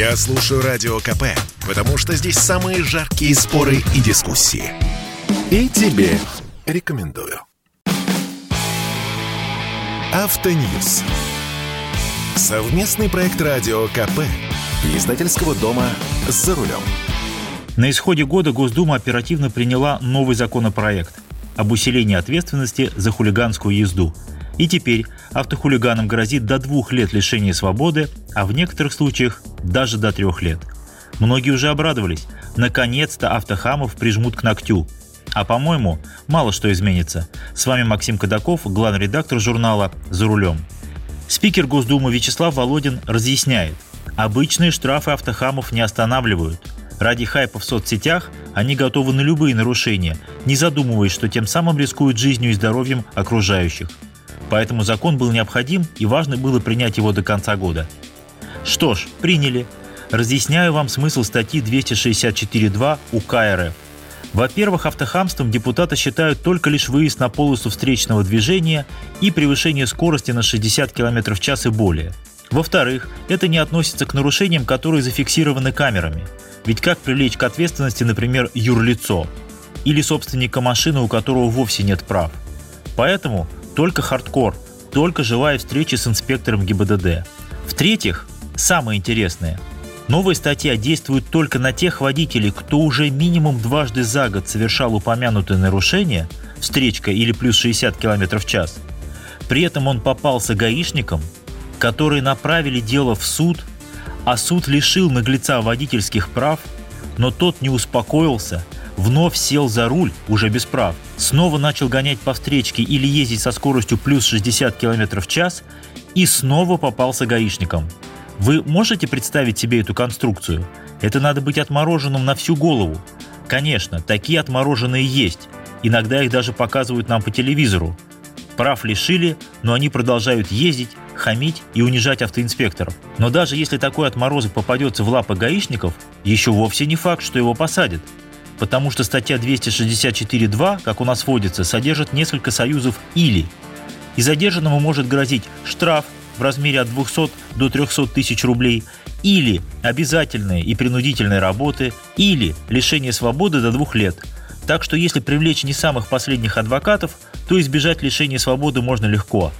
Я слушаю Радио КП, потому что здесь самые жаркие споры и дискуссии. И тебе рекомендую. Автоньюз. Совместный проект Радио КП. Издательского дома «За рулем». На исходе года Госдума оперативно приняла новый законопроект об усилении ответственности за хулиганскую езду. И теперь автохулиганам грозит до двух лет лишения свободы, а в некоторых случаях даже до трех лет. Многие уже обрадовались. Наконец-то автохамов прижмут к ногтю. А по-моему, мало что изменится. С вами Максим Кадаков, главный редактор журнала «За рулем». Спикер Госдумы Вячеслав Володин разъясняет. Обычные штрафы автохамов не останавливают. Ради хайпа в соцсетях они готовы на любые нарушения, не задумываясь, что тем самым рискуют жизнью и здоровьем окружающих. Поэтому закон был необходим и важно было принять его до конца года. Что ж, приняли. Разъясняю вам смысл статьи 264.2 УК РФ. Во-первых, автохамством депутаты считают только лишь выезд на полосу встречного движения и превышение скорости на 60 км в час и более. Во-вторых, это не относится к нарушениям, которые зафиксированы камерами. Ведь как привлечь к ответственности, например, юрлицо или собственника машины, у которого вовсе нет прав? Поэтому только хардкор, только живая встреча с инспектором ГИБДД. В-третьих, самое интересное – Новая статья действует только на тех водителей, кто уже минимум дважды за год совершал упомянутое нарушение, встречка или плюс 60 км в час. При этом он попался гаишникам, которые направили дело в суд, а суд лишил наглеца водительских прав, но тот не успокоился, вновь сел за руль, уже без прав, снова начал гонять по встречке или ездить со скоростью плюс 60 км в час и снова попался гаишникам – вы можете представить себе эту конструкцию? Это надо быть отмороженным на всю голову. Конечно, такие отмороженные есть. Иногда их даже показывают нам по телевизору. Прав лишили, но они продолжают ездить, хамить и унижать автоинспекторов. Но даже если такой отморозок попадется в лапы гаишников, еще вовсе не факт, что его посадят. Потому что статья 264.2, как у нас вводится, содержит несколько союзов «или». И задержанному может грозить штраф, в размере от 200 до 300 тысяч рублей, или обязательные и принудительные работы, или лишение свободы до двух лет. Так что если привлечь не самых последних адвокатов, то избежать лишения свободы можно легко.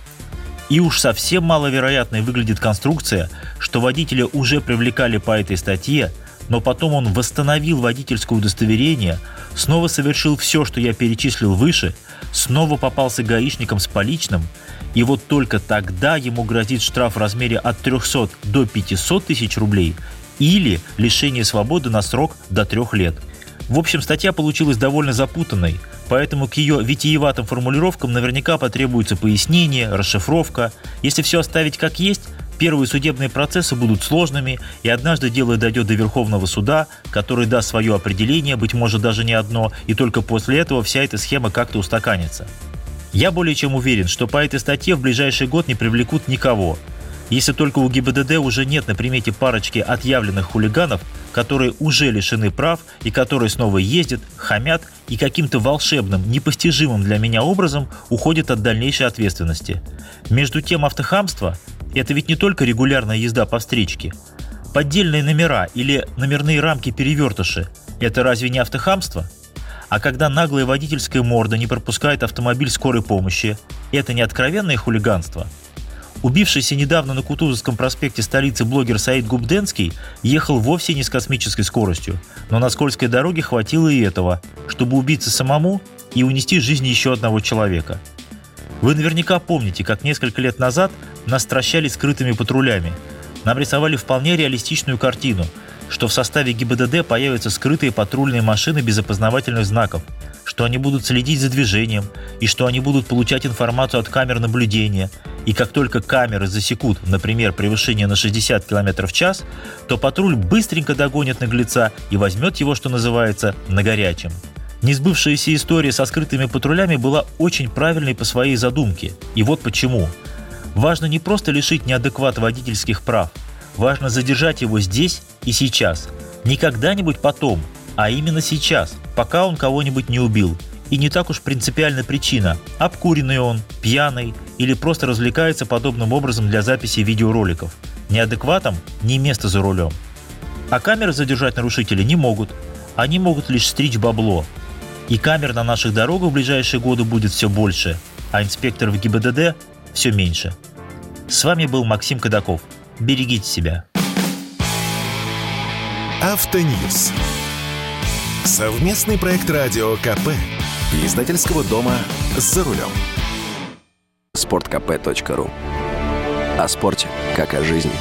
И уж совсем маловероятной выглядит конструкция, что водителя уже привлекали по этой статье, но потом он восстановил водительское удостоверение, снова совершил все, что я перечислил выше, снова попался гаишником с поличным, и вот только тогда ему грозит штраф в размере от 300 до 500 тысяч рублей или лишение свободы на срок до трех лет. В общем, статья получилась довольно запутанной, поэтому к ее витиеватым формулировкам наверняка потребуется пояснение, расшифровка. Если все оставить как есть, Первые судебные процессы будут сложными, и однажды дело дойдет до Верховного суда, который даст свое определение, быть может даже не одно, и только после этого вся эта схема как-то устаканится. Я более чем уверен, что по этой статье в ближайший год не привлекут никого. Если только у ГИБДД уже нет на примете парочки отъявленных хулиганов, которые уже лишены прав и которые снова ездят, хамят и каким-то волшебным, непостижимым для меня образом уходят от дальнейшей ответственности. Между тем автохамство это ведь не только регулярная езда по встречке. Поддельные номера или номерные рамки перевертыши – это разве не автохамство? А когда наглая водительская морда не пропускает автомобиль скорой помощи, это не откровенное хулиганство? Убившийся недавно на Кутузовском проспекте столицы блогер Саид Губденский ехал вовсе не с космической скоростью, но на скользкой дороге хватило и этого, чтобы убиться самому и унести жизнь еще одного человека – вы наверняка помните, как несколько лет назад нас скрытыми патрулями. Нам рисовали вполне реалистичную картину, что в составе ГИБДД появятся скрытые патрульные машины без опознавательных знаков, что они будут следить за движением и что они будут получать информацию от камер наблюдения. И как только камеры засекут, например, превышение на 60 км в час, то патруль быстренько догонит наглеца и возьмет его, что называется, на горячем. Несбывшаяся история со скрытыми патрулями была очень правильной по своей задумке. И вот почему. Важно не просто лишить неадеквата водительских прав. Важно задержать его здесь и сейчас. Не когда-нибудь потом, а именно сейчас, пока он кого-нибудь не убил. И не так уж принципиальна причина, обкуренный он, пьяный или просто развлекается подобным образом для записи видеороликов. Неадекватом не место за рулем. А камеры задержать нарушителей не могут. Они могут лишь стричь бабло. И камер на наших дорогах в ближайшие годы будет все больше, а инспекторов ГИБДД все меньше. С вами был Максим Кадаков. Берегите себя. Автоньюз. Совместный проект радио КП. Издательского дома «За рулем». Спорткп.ру О спорте, как о жизни.